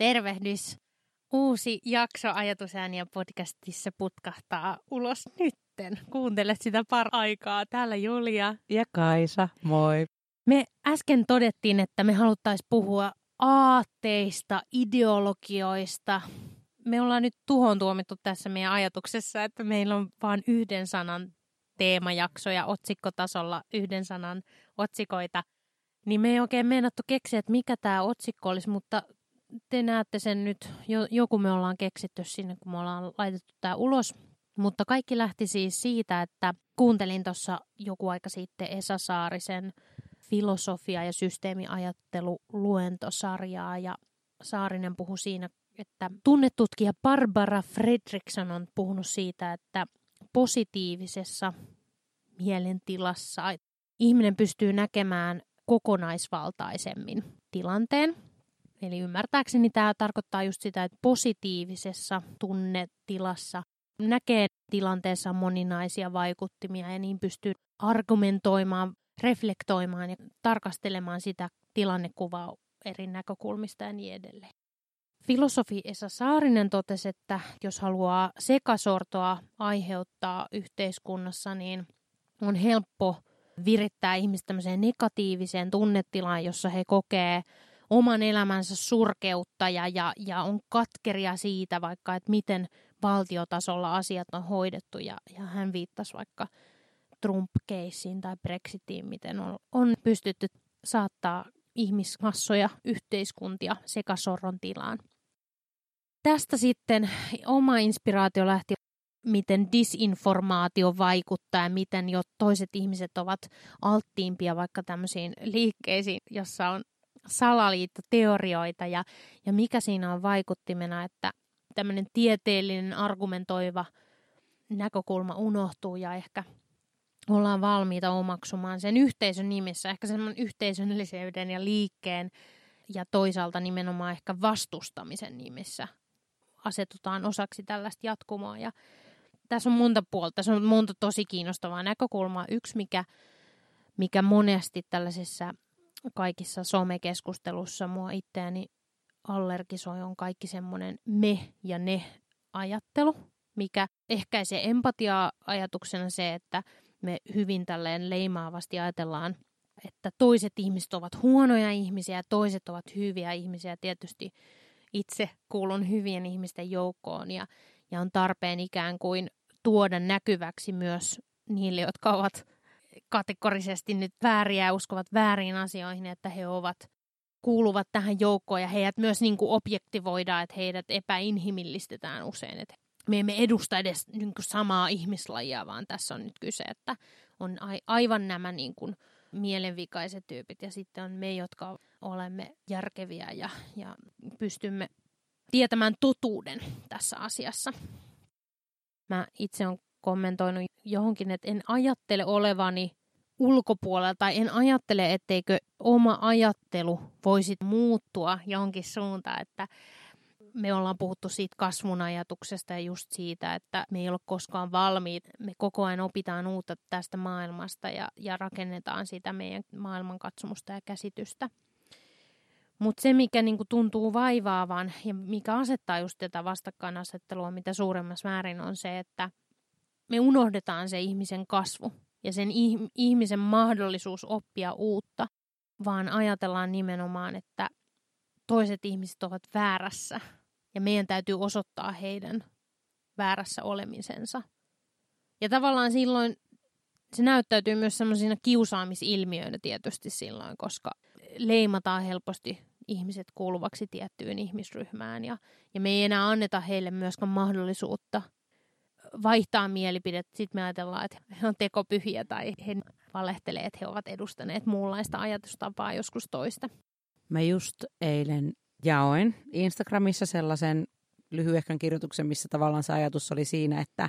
Tervehdys! Uusi jakso Ajatusääniä podcastissa putkahtaa ulos nytten. Kuuntelet sitä par aikaa. Täällä Julia. Ja Kaisa, moi. Me äsken todettiin, että me haluttaisiin puhua aatteista, ideologioista. Me ollaan nyt tuhon tuomittu tässä meidän ajatuksessa, että meillä on vain yhden sanan teemajakso ja otsikkotasolla yhden sanan otsikoita. Niin me ei oikein meinattu keksiä, että mikä tämä otsikko olisi, mutta te näette sen nyt, joku me ollaan keksitty sinne, kun me ollaan laitettu tämä ulos. Mutta kaikki lähti siis siitä, että kuuntelin tuossa joku aika sitten Esa Saarisen filosofia- ja systeemiajattelu luentosarjaa ja Saarinen puhui siinä, että tunnetutkija Barbara Fredriksson on puhunut siitä, että positiivisessa mielentilassa ihminen pystyy näkemään kokonaisvaltaisemmin tilanteen Eli ymmärtääkseni tämä tarkoittaa just sitä, että positiivisessa tunnetilassa näkee tilanteessa moninaisia vaikuttimia ja niin pystyy argumentoimaan, reflektoimaan ja tarkastelemaan sitä tilannekuvaa eri näkökulmista ja niin edelleen. Filosofi Esa Saarinen totesi, että jos haluaa sekasortoa aiheuttaa yhteiskunnassa, niin on helppo virittää tämmöiseen negatiiviseen tunnetilaan, jossa he kokee oman elämänsä surkeutta ja, ja, ja on katkeria siitä vaikka, että miten valtiotasolla asiat on hoidettu. Ja, ja hän viittasi vaikka Trump-keissiin tai Brexitiin, miten on, on pystytty saattaa ihmismassoja, yhteiskuntia sekasorron tilaan. Tästä sitten oma inspiraatio lähti miten disinformaatio vaikuttaa ja miten jo toiset ihmiset ovat alttiimpia vaikka tämmöisiin liikkeisiin, jossa on salaliittoteorioita ja, ja mikä siinä on vaikuttimena, että tämmöinen tieteellinen argumentoiva näkökulma unohtuu ja ehkä ollaan valmiita omaksumaan sen yhteisön nimissä, ehkä semmoinen yhteisöllisyyden ja liikkeen ja toisaalta nimenomaan ehkä vastustamisen nimissä asetutaan osaksi tällaista jatkumoa. Ja tässä on monta puolta, tässä on monta tosi kiinnostavaa näkökulmaa. Yksi, mikä, mikä monesti tällaisessa kaikissa somekeskustelussa mua itseäni allergisoi on kaikki semmoinen me ja ne ajattelu, mikä ehkäisee empatiaa ajatuksena se, että me hyvin tälleen leimaavasti ajatellaan, että toiset ihmiset ovat huonoja ihmisiä ja toiset ovat hyviä ihmisiä. Tietysti itse kuulun hyvien ihmisten joukkoon ja, ja on tarpeen ikään kuin tuoda näkyväksi myös niille, jotka ovat kategorisesti nyt vääriä uskovat väärin asioihin, että he ovat kuuluvat tähän joukkoon ja heidät myös niin kuin objektivoidaan, että heidät epäinhimillistetään usein. Että me emme edusta edes niin kuin samaa ihmislajia, vaan tässä on nyt kyse, että on aivan nämä niin kuin mielenvikaiset tyypit ja sitten on me, jotka olemme järkeviä ja, ja pystymme tietämään totuuden tässä asiassa. Mä itse olen kommentoinut johonkin, että en ajattele olevani ulkopuolella tai en ajattele, etteikö oma ajattelu voisi muuttua johonkin suuntaan, että me ollaan puhuttu siitä kasvun ajatuksesta ja just siitä, että me ei ole koskaan valmiit. Me koko ajan opitaan uutta tästä maailmasta ja, ja rakennetaan sitä meidän maailmankatsomusta ja käsitystä. Mutta se, mikä niinku tuntuu vaivaavan ja mikä asettaa just tätä vastakkainasettelua mitä suuremmassa määrin on se, että me unohdetaan se ihmisen kasvu ja sen ihmisen mahdollisuus oppia uutta, vaan ajatellaan nimenomaan, että toiset ihmiset ovat väärässä ja meidän täytyy osoittaa heidän väärässä olemisensa. Ja tavallaan silloin se näyttäytyy myös semmoisina kiusaamisilmiöinä tietysti silloin, koska leimataan helposti ihmiset kuuluvaksi tiettyyn ihmisryhmään ja, ja me ei enää anneta heille myöskään mahdollisuutta – vaihtaa mielipide. Sitten me ajatellaan, että he on tekopyhiä tai he valehtelee, että he ovat edustaneet muunlaista ajatustapaa joskus toista. Mä just eilen jaoin Instagramissa sellaisen lyhyehkän kirjoituksen, missä tavallaan se ajatus oli siinä, että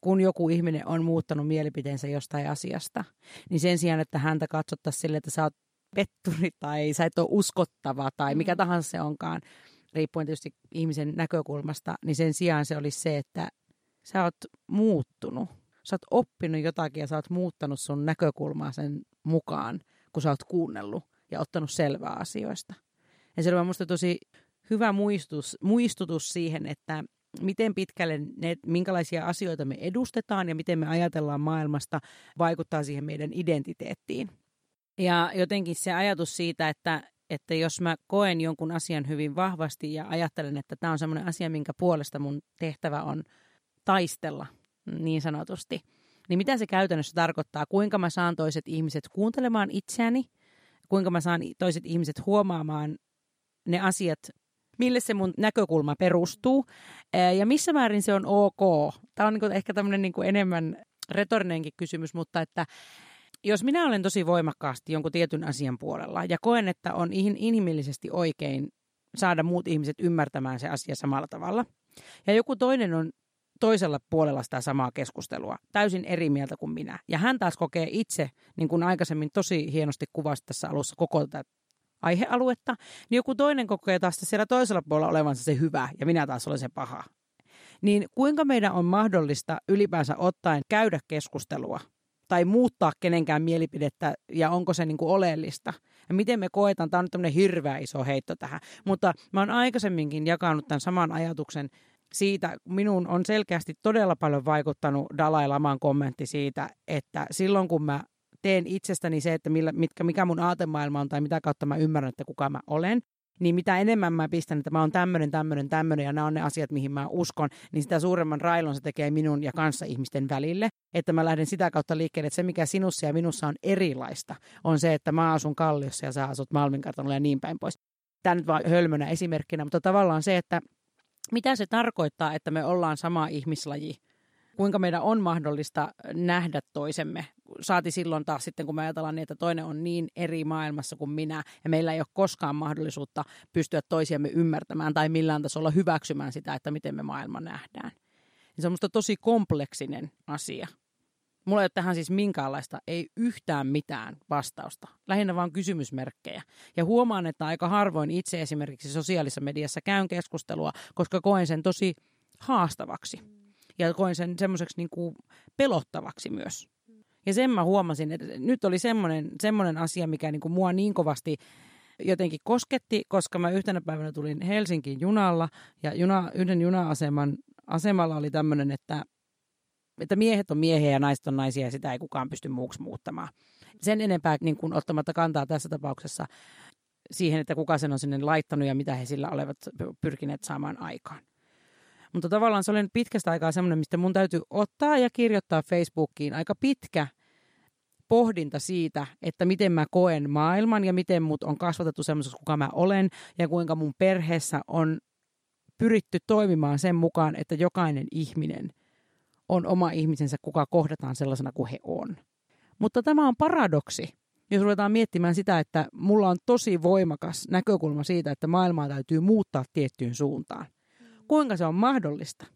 kun joku ihminen on muuttanut mielipiteensä jostain asiasta, niin sen sijaan, että häntä katsottaisiin sille, että sä oot petturi tai sä et ole uskottava tai mikä mm. tahansa se onkaan, riippuen tietysti ihmisen näkökulmasta, niin sen sijaan se olisi se, että sä oot muuttunut. Sä oot oppinut jotakin ja sä oot muuttanut sun näkökulmaa sen mukaan, kun sä oot kuunnellut ja ottanut selvää asioista. Ja se musta tosi hyvä muistutus, muistutus siihen, että miten pitkälle ne, minkälaisia asioita me edustetaan ja miten me ajatellaan maailmasta, vaikuttaa siihen meidän identiteettiin. Ja jotenkin se ajatus siitä, että, että jos mä koen jonkun asian hyvin vahvasti ja ajattelen, että tämä on sellainen asia, minkä puolesta mun tehtävä on taistella niin sanotusti, niin mitä se käytännössä tarkoittaa? Kuinka mä saan toiset ihmiset kuuntelemaan itseäni? Kuinka mä saan toiset ihmiset huomaamaan ne asiat, mille se mun näkökulma perustuu ja missä määrin se on ok. Tämä on niin ehkä tämmöinen niin enemmän retorinenkin kysymys, mutta että jos minä olen tosi voimakkaasti jonkun tietyn asian puolella ja koen, että on inhimillisesti oikein saada muut ihmiset ymmärtämään se asia samalla tavalla, ja joku toinen on toisella puolella sitä samaa keskustelua, täysin eri mieltä kuin minä. Ja hän taas kokee itse, niin kuin aikaisemmin tosi hienosti kuvasi tässä alussa koko tätä aihealuetta, niin joku toinen kokee taas siellä toisella puolella olevansa se hyvä ja minä taas olen se paha. Niin kuinka meidän on mahdollista ylipäänsä ottaen käydä keskustelua tai muuttaa kenenkään mielipidettä ja onko se niin kuin oleellista. Ja miten me koetaan, tämä on nyt tämmöinen hirveä iso heitto tähän, mutta mä oon aikaisemminkin jakanut tämän saman ajatuksen siitä, minun on selkeästi todella paljon vaikuttanut Dalai Laman kommentti siitä, että silloin kun mä teen itsestäni se, että millä, mitkä, mikä mun aatemaailma on tai mitä kautta mä ymmärrän, että kuka mä olen, niin mitä enemmän mä pistän, että mä oon tämmöinen, tämmöinen, tämmöinen ja nämä on ne asiat, mihin mä uskon, niin sitä suuremman railon se tekee minun ja kanssa ihmisten välille. Että mä lähden sitä kautta liikkeelle, että se mikä sinussa ja minussa on erilaista, on se, että mä asun Kalliossa ja sä asut Malminkartanolla ja niin päin pois. Tämä nyt vaan hölmönä esimerkkinä, mutta tavallaan se, että mitä se tarkoittaa, että me ollaan sama ihmislaji kuinka meidän on mahdollista nähdä toisemme. Saati silloin taas sitten, kun me ajatellaan niin, että toinen on niin eri maailmassa kuin minä, ja meillä ei ole koskaan mahdollisuutta pystyä toisiamme ymmärtämään tai millään tasolla hyväksymään sitä, että miten me maailma nähdään. Niin se on tosi kompleksinen asia. Mulla ei ole tähän siis minkäänlaista, ei yhtään mitään vastausta. Lähinnä vaan kysymysmerkkejä. Ja huomaan, että aika harvoin itse esimerkiksi sosiaalisessa mediassa käyn keskustelua, koska koen sen tosi haastavaksi ja koin sen semmoiseksi niin kuin pelottavaksi myös. Ja sen mä huomasin, että nyt oli semmoinen, semmoinen asia, mikä niin kuin mua niin kovasti jotenkin kosketti, koska mä yhtenä päivänä tulin Helsinkiin junalla ja juna, yhden juna-aseman asemalla oli tämmöinen, että, että miehet on miehiä ja naiset on naisia ja sitä ei kukaan pysty muuksi muuttamaan. Sen enempää niin kuin ottamatta kantaa tässä tapauksessa siihen, että kuka sen on sinne laittanut ja mitä he sillä olevat pyrkineet saamaan aikaan. Mutta tavallaan se oli pitkästä aikaa semmoinen, mistä mun täytyy ottaa ja kirjoittaa Facebookiin aika pitkä pohdinta siitä, että miten mä koen maailman ja miten mut on kasvatettu semmoisessa, kuka mä olen ja kuinka mun perheessä on pyritty toimimaan sen mukaan, että jokainen ihminen on oma ihmisensä, kuka kohdataan sellaisena kuin he on. Mutta tämä on paradoksi, jos ruvetaan miettimään sitä, että mulla on tosi voimakas näkökulma siitä, että maailmaa täytyy muuttaa tiettyyn suuntaan. Kuinka se on mahdollista?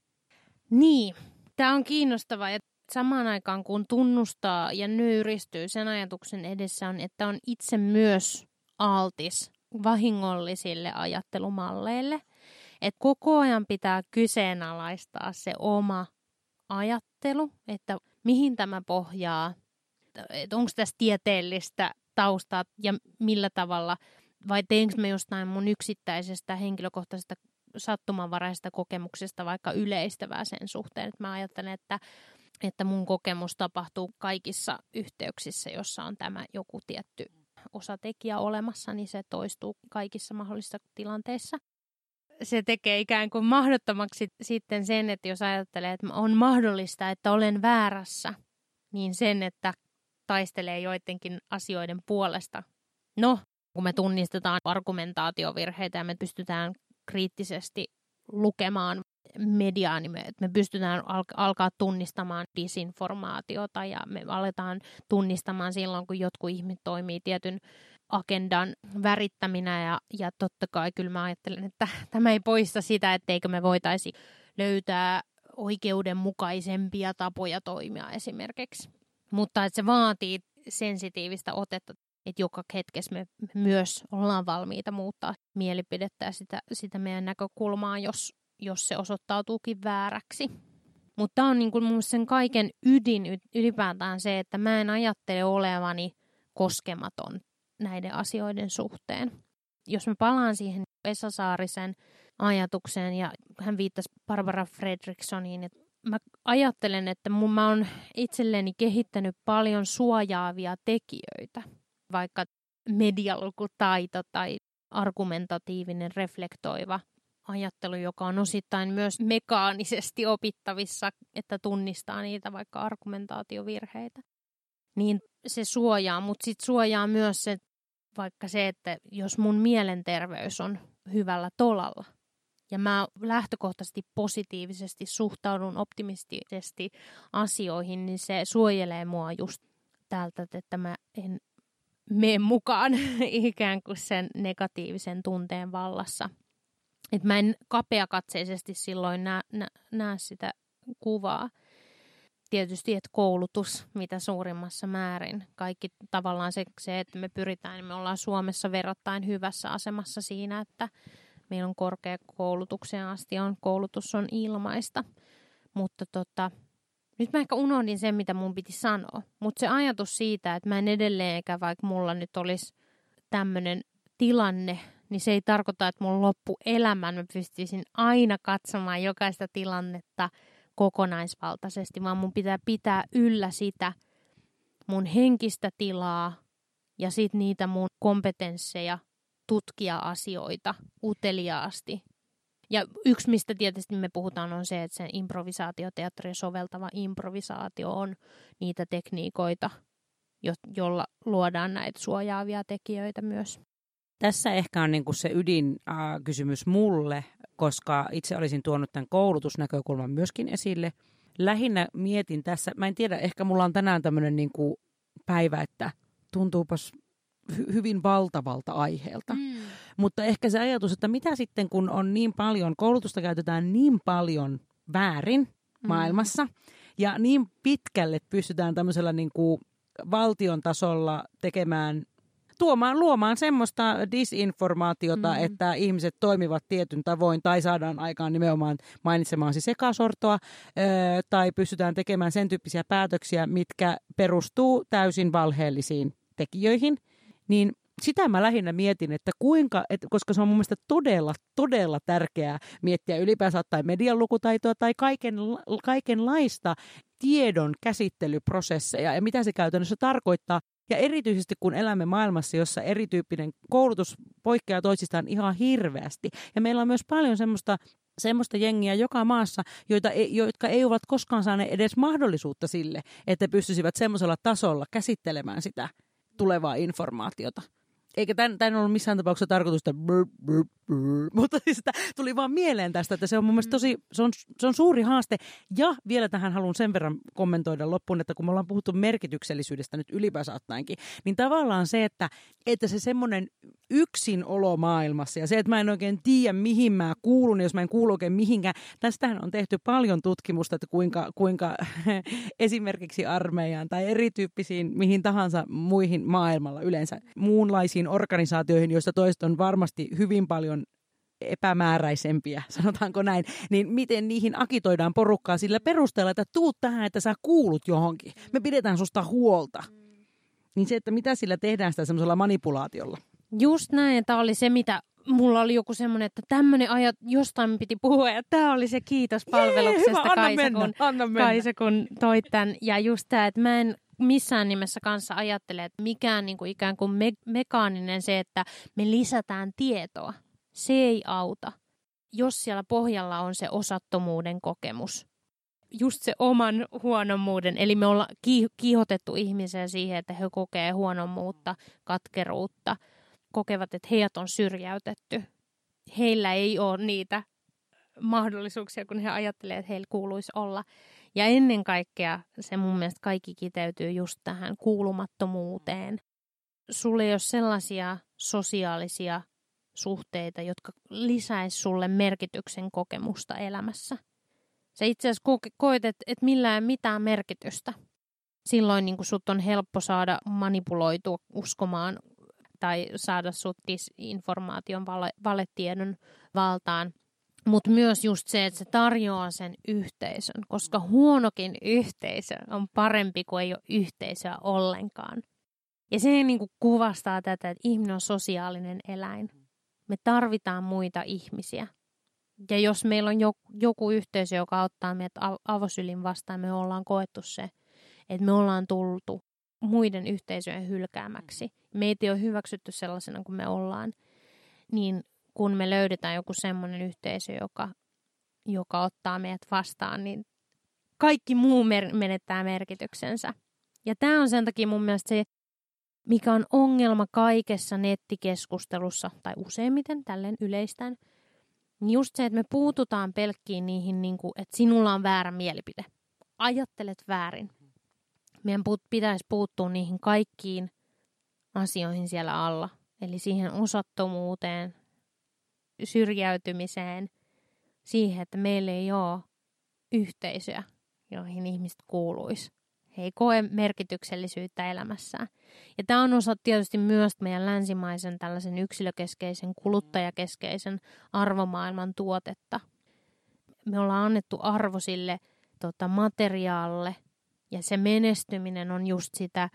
Niin, tämä on kiinnostavaa ja samaan aikaan kun tunnustaa ja nöyristyy sen ajatuksen edessä on, että on itse myös altis vahingollisille ajattelumalleille. Että koko ajan pitää kyseenalaistaa se oma ajattelu, että mihin tämä pohjaa, että onko tässä tieteellistä taustaa ja millä tavalla, vai teenkö me jostain mun yksittäisestä henkilökohtaisesta sattumanvaraisesta kokemuksesta vaikka yleistävää sen suhteen. Että mä ajattelen, että, että mun kokemus tapahtuu kaikissa yhteyksissä, jossa on tämä joku tietty osatekijä olemassa, niin se toistuu kaikissa mahdollisissa tilanteissa. Se tekee ikään kuin mahdottomaksi sitten sen, että jos ajattelee, että on mahdollista, että olen väärässä, niin sen, että taistelee joidenkin asioiden puolesta. No, kun me tunnistetaan argumentaatiovirheitä ja me pystytään kriittisesti lukemaan mediaa, niin me, me pystytään al- alkaa tunnistamaan disinformaatiota ja me aletaan tunnistamaan silloin, kun jotkut ihmiset toimii tietyn agendan värittäminä ja, ja totta kai kyllä mä ajattelen, että tämä ei poista sitä, etteikö me voitaisi löytää oikeudenmukaisempia tapoja toimia esimerkiksi. Mutta että se vaatii sensitiivistä otetta että joka hetkessä me myös ollaan valmiita muuttaa mielipidettä ja sitä, sitä meidän näkökulmaa, jos, jos se osoittautuukin vääräksi. Mutta tämä on niin kuin mun sen kaiken ydin ylipäätään se, että mä en ajattele olevani koskematon näiden asioiden suhteen. Jos mä palaan siihen Esa Saarisen ajatukseen ja hän viittasi Barbara Fredrikssoniin, että mä ajattelen, että mun, mä oon itselleni kehittänyt paljon suojaavia tekijöitä, vaikka medialukutaito tai argumentatiivinen reflektoiva ajattelu, joka on osittain myös mekaanisesti opittavissa, että tunnistaa niitä vaikka argumentaatiovirheitä. Niin se suojaa, mutta sitten suojaa myös se, vaikka se, että jos mun mielenterveys on hyvällä tolalla, ja mä lähtökohtaisesti positiivisesti suhtaudun optimistisesti asioihin, niin se suojelee mua just tältä, että mä en mene mukaan ikään kuin sen negatiivisen tunteen vallassa. Et mä en kapeakatseisesti silloin näe, nä, näe sitä kuvaa. Tietysti, että koulutus mitä suurimmassa määrin. Kaikki tavallaan se, se, että me pyritään, niin me ollaan Suomessa verrattain hyvässä asemassa siinä, että meillä on korkeakoulutukseen asti on, koulutus on ilmaista. Mutta tota, nyt mä ehkä unohdin sen, mitä mun piti sanoa. Mutta se ajatus siitä, että mä en edelleenkään, vaikka mulla nyt olisi tämmöinen tilanne, niin se ei tarkoita, että mun loppu elämän mä pystyisin aina katsomaan jokaista tilannetta kokonaisvaltaisesti, vaan mun pitää pitää yllä sitä mun henkistä tilaa ja sitten niitä mun kompetensseja tutkia asioita uteliaasti. Ja yksi, mistä tietysti me puhutaan, on se, että se improvisaatioteatterin soveltava improvisaatio on niitä tekniikoita, jo- jolla luodaan näitä suojaavia tekijöitä myös. Tässä ehkä on niin kuin se ydinkysymys äh, mulle, koska itse olisin tuonut tämän koulutusnäkökulman myöskin esille. Lähinnä mietin tässä, mä en tiedä, ehkä mulla on tänään tämmöinen niin kuin päivä, että tuntuupas hy- hyvin valtavalta aiheelta. Mm. Mutta ehkä se ajatus, että mitä sitten kun on niin paljon, koulutusta käytetään niin paljon väärin mm. maailmassa ja niin pitkälle pystytään tämmöisellä niin kuin valtion tasolla tekemään tuomaan, luomaan semmoista disinformaatiota, mm. että ihmiset toimivat tietyn tavoin tai saadaan aikaan nimenomaan mainitsemaasi sekasortoa ö, tai pystytään tekemään sen tyyppisiä päätöksiä, mitkä perustuu täysin valheellisiin tekijöihin – niin sitä mä lähinnä mietin, että kuinka, että koska se on mun mielestä todella, todella tärkeää miettiä ylipäänsä tai median lukutaitoa tai kaiken, kaikenlaista tiedon käsittelyprosesseja ja mitä se käytännössä tarkoittaa. Ja erityisesti kun elämme maailmassa, jossa erityyppinen koulutus poikkeaa toisistaan ihan hirveästi. Ja meillä on myös paljon semmoista semmoista jengiä joka maassa, joita jotka ei ovat koskaan saaneet edes mahdollisuutta sille, että pystyisivät semmoisella tasolla käsittelemään sitä tulevaa informaatiota. Eikä tämän, tämän ollut missään tapauksessa tarkoitus, että brr, brr, brr, mutta siis tuli vaan mieleen tästä, että se on mun mielestä tosi, se on, se on suuri haaste. Ja vielä tähän haluan sen verran kommentoida loppuun, että kun me ollaan puhuttu merkityksellisyydestä nyt ylipäänsä ottaenkin, niin tavallaan se, että, että se semmoinen yksin olo maailmassa ja se, että mä en oikein tiedä, mihin mä kuulun, jos mä en kuulu oikein mihinkään. Tästähän on tehty paljon tutkimusta, että kuinka, kuinka esimerkiksi armeijaan tai erityyppisiin mihin tahansa muihin maailmalla yleensä muunlaisiin organisaatioihin, joista toiset on varmasti hyvin paljon epämääräisempiä, sanotaanko näin, niin miten niihin akitoidaan porukkaa sillä perusteella, että tuut tähän, että sä kuulut johonkin. Me pidetään susta huolta. Niin se, että mitä sillä tehdään sitä semmoisella manipulaatiolla. Just näin, että oli se, mitä mulla oli joku semmoinen, että tämmöinen ajat, jostain piti puhua, ja tämä oli se kiitos palveluksesta Jee, Kaisa, mennä, kun, Kaisa, kun toit tämän. Ja just tämä, että mä en missään nimessä kanssa ajattele, että mikään niin kuin ikään kuin me- mekaaninen se, että me lisätään tietoa, se ei auta, jos siellä pohjalla on se osattomuuden kokemus. Just se oman huonommuuden, eli me ollaan kiihotettu ihmisiä siihen, että he kokee huonommuutta, katkeruutta – kokevat, että heidät on syrjäytetty. Heillä ei ole niitä mahdollisuuksia, kun he ajattelevat, että heillä kuuluisi olla. Ja ennen kaikkea se mun mielestä kaikki kiteytyy just tähän kuulumattomuuteen. Sulle ei ole sellaisia sosiaalisia suhteita, jotka lisäis sulle merkityksen kokemusta elämässä. Sä itse asiassa koet, että et millään mitään merkitystä. Silloin niin sut on helppo saada manipuloitua uskomaan tai saada sut disinformaation vale, valetiedon valtaan. Mutta myös just se, että se tarjoaa sen yhteisön, koska huonokin yhteisö on parempi kuin ei ole yhteisöä ollenkaan. Ja se niin kuin kuvastaa tätä, että ihminen on sosiaalinen eläin. Me tarvitaan muita ihmisiä. Ja jos meillä on joku yhteisö, joka ottaa meidät avosylin vastaan, me ollaan koettu se, että me ollaan tultu muiden yhteisöjen hylkäämäksi. Meitä ei ole hyväksytty sellaisena kuin me ollaan. Niin kun me löydetään joku semmoinen yhteisö, joka, joka ottaa meidät vastaan, niin kaikki muu mer- menettää merkityksensä. Ja tämä on sen takia mun mielestä se, mikä on ongelma kaikessa nettikeskustelussa, tai useimmiten tälleen yleistään, niin just se, että me puututaan pelkkiin niihin, niin kuin, että sinulla on väärä mielipide. Ajattelet väärin. Meidän pitäisi puuttua niihin kaikkiin asioihin siellä alla. Eli siihen osattomuuteen, syrjäytymiseen, siihen, että meillä ei ole yhteisöjä, joihin ihmiset kuuluisi. He ei koe merkityksellisyyttä elämässään. Ja tämä on osa tietysti myös meidän länsimaisen tällaisen yksilökeskeisen, kuluttajakeskeisen arvomaailman tuotetta. Me ollaan annettu arvo sille tota, materiaalille, ja se menestyminen on just sitä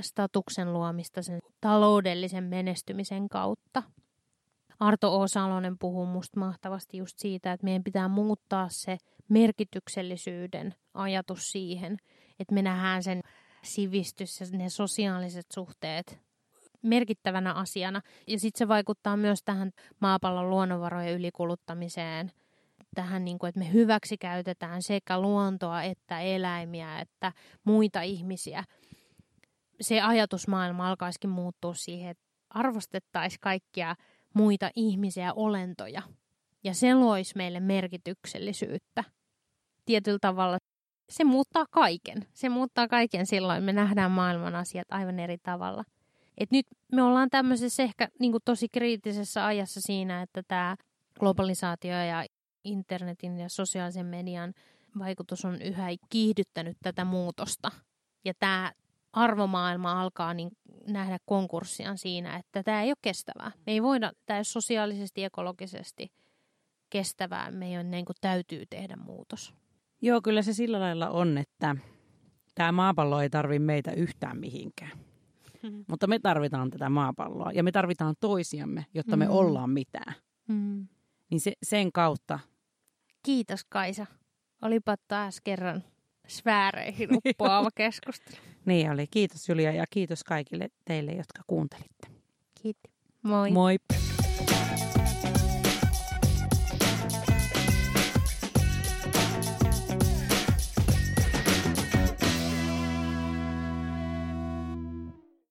statuksen luomista sen taloudellisen menestymisen kautta. Arto O. Salonen puhuu musta mahtavasti just siitä, että meidän pitää muuttaa se merkityksellisyyden ajatus siihen, että me nähdään sen sivistys ja ne sosiaaliset suhteet merkittävänä asiana. Ja sitten se vaikuttaa myös tähän maapallon luonnonvarojen ylikuluttamiseen, tähän, niin kuin, että me hyväksi käytetään sekä luontoa että eläimiä että muita ihmisiä. Se ajatusmaailma alkaisikin muuttua siihen, että arvostettaisiin kaikkia muita ihmisiä ja olentoja. Ja se loisi meille merkityksellisyyttä. Tietyllä tavalla se muuttaa kaiken. Se muuttaa kaiken silloin. Me nähdään maailman asiat aivan eri tavalla. Et nyt me ollaan tämmöisessä ehkä niin tosi kriittisessä ajassa siinä, että tämä globalisaatio ja internetin ja sosiaalisen median vaikutus on yhä kiihdyttänyt tätä muutosta. Ja tämä arvomaailma alkaa niin nähdä konkurssiaan siinä, että tämä ei ole kestävää. Me ei voida, tämä ei sosiaalisesti, ekologisesti kestävää. Meidän niin täytyy tehdä muutos. Joo, kyllä se sillä lailla on, että tämä maapallo ei tarvi meitä yhtään mihinkään. Mm. Mutta me tarvitaan tätä maapalloa ja me tarvitaan toisiamme, jotta me ollaan mitään. Mm. Niin se, sen kautta. Kiitos Kaisa. Olipa taas kerran sfääreihin uppoava keskustelu. niin oli. Kiitos Julia ja kiitos kaikille teille, jotka kuuntelitte. Kiitos. Moi. Moi.